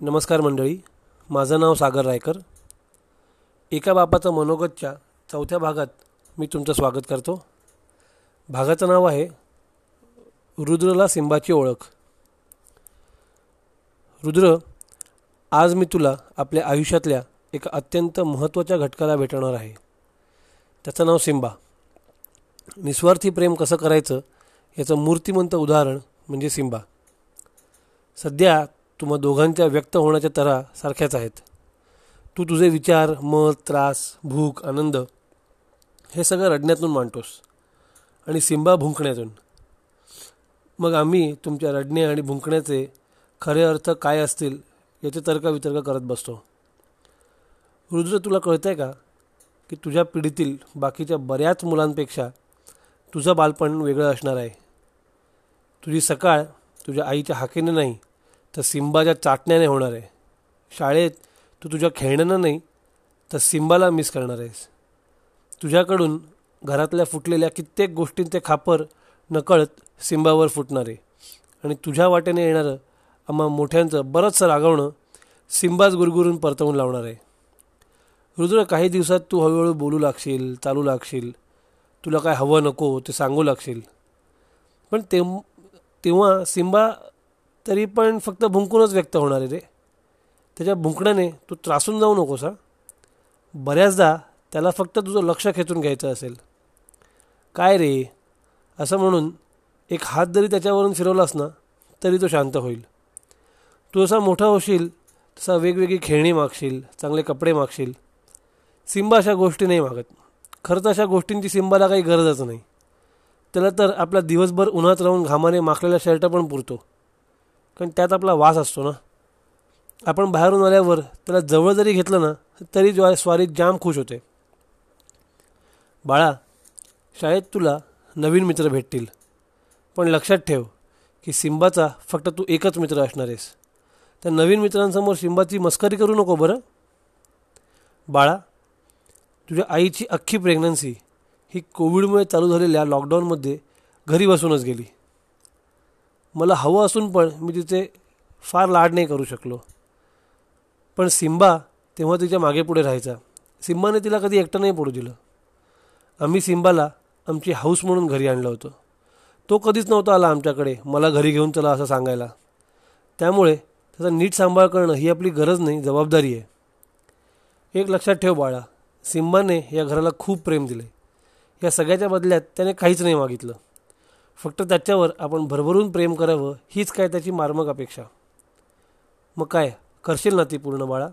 नमस्कार मंडळी माझं नाव सागर रायकर. एका बापाचं मनोगतच्या चौथ्या भागात मी तुमचं स्वागत करतो. भागाचं नाव आहे रुद्रला सिंबाची ओळख. रुद्र आज मी तुला आपल्या आयुष्यातल्या एका अत्यंत महत्त्वाच्या घटकाला भेटणार आहे. त्याचं नाव सिंबा. निस्वार्थी प्रेम कसं करायचं याचं मूर्तिमंत उदाहरण म्हणजे सिंबा. सध्या तुम्हा दोघांच्या व्यक्त होण्याच्या तरा सारख्याच आहेत. तू तुझे विचार मत त्रास भूक आनंद हे सगळं रडण्यातून मांडतोस आणि सिंबा भुंकण्यातून. मग आम्ही तुमच्या रडणे आणि भुंकण्याचे खरे अर्थ काय असतील याचे तर्कवितर्क करत बसतो. रुद्र तुला कळतं आहे का की तुझ्या पिढीतील बाकीच्या बऱ्याच मुलांपेक्षा तुझं बालपण वेगळं असणार आहे? तुझी सकाळ तुझ्या आईच्या हाकेने नाही तर सिंबाच्या चाटण्याने होणार आहे. शाळेत तू तुझ्या खेळण्यानं नाही तर सिंबाला मिस करणार आहेस. तुझ्याकडून घरातल्या फुटलेल्या कित्येक गोष्टींचे खापर नकळत सिंबावर फुटणार आहे. आणि तुझ्या वाटेने येणारं आम्हा मोठ्यांचं बरंचसं रागवणं सिंबाच गुरगुरून परतवून लावणार आहे. रुद्र काही दिवसात तू हळूहळू बोलू लागशील चालू लागशील. तुला काय हवं नको ते सांगू लागशील. पण तेव तेव्हा सिंबा तरी पण फक्त भुंकूनच व्यक्त होणार आहे रे. त्याच्या भुंकण्याने तू त्रासून जाऊ नकोस हा. बऱ्याचदा त्याला फक्त तुझं लक्ष खेचून घ्यायचं असेल. काय रे? असं म्हणून एक हात जरी त्याच्यावरून फिरवलास ना तरी तो शांत होईल. तू जसा मोठा होशील तसा वेगवेगळी खेळणी मागशील चांगले कपडे मागशील. सिंबा अशा गोष्टी नाही मागत. खरं तर अशा गोष्टींची सिंबाला काही गरजच नाही. त्याला तर आपला दिवसभर उन्हात राहून घामाने माखलेला शर्ट पण पुरतो. कारण त्यात आपला वास असतो ना. आपण बाहेरून आल्यावर त्याला जवळ जरी घेतलं ना तरी ज्वा स्वारी जाम खुश होते. बाळा शाळेत तुला नवीन मित्र भेटतील. पण लक्षात ठेव की सिंबाचा फक्त तू एकच मित्र असणार आहेस. त्या नवीन मित्रांसमोर सिंबाची मस्करी करू नको बरं. बाळा तुझ्या आईची अख्खी प्रेग्नन्सी ही कोविडमुळे चालू झालेल्या लॉकडाऊनमध्ये घरी बसूनच गेली. मला हवं असून पण मी तिचे फार लाड नाही करू शकलो. पण सिंबा तेव्हा तिच्यामागे पुढे राहायचा. सिम्बाने तिला कधी एकटं नाही पडू दिलं. आम्ही सिंबाला आमची हाऊस म्हणून घरी आणलं होतं. तो कधीच नव्हता आला आमच्याकडे. मला घरी घेऊन चला असं सांगायला. त्यामुळे त्याचा नीट सांभाळ करणं ही आपली गरज नाही जबाबदारी आहे. एक लक्षात ठेव बाळा. सिम्बाने या घराला खूप प्रेम दिले. या सगळ्याच्या बदल्यात त्याने काहीच नाही मागितलं. फक्त त्याच्यावर आपण भरभरून प्रेम करावं हीच काय त्याची मार्मक अपेक्षा. मग काय? करशील ना ती पूर्ण बाळा?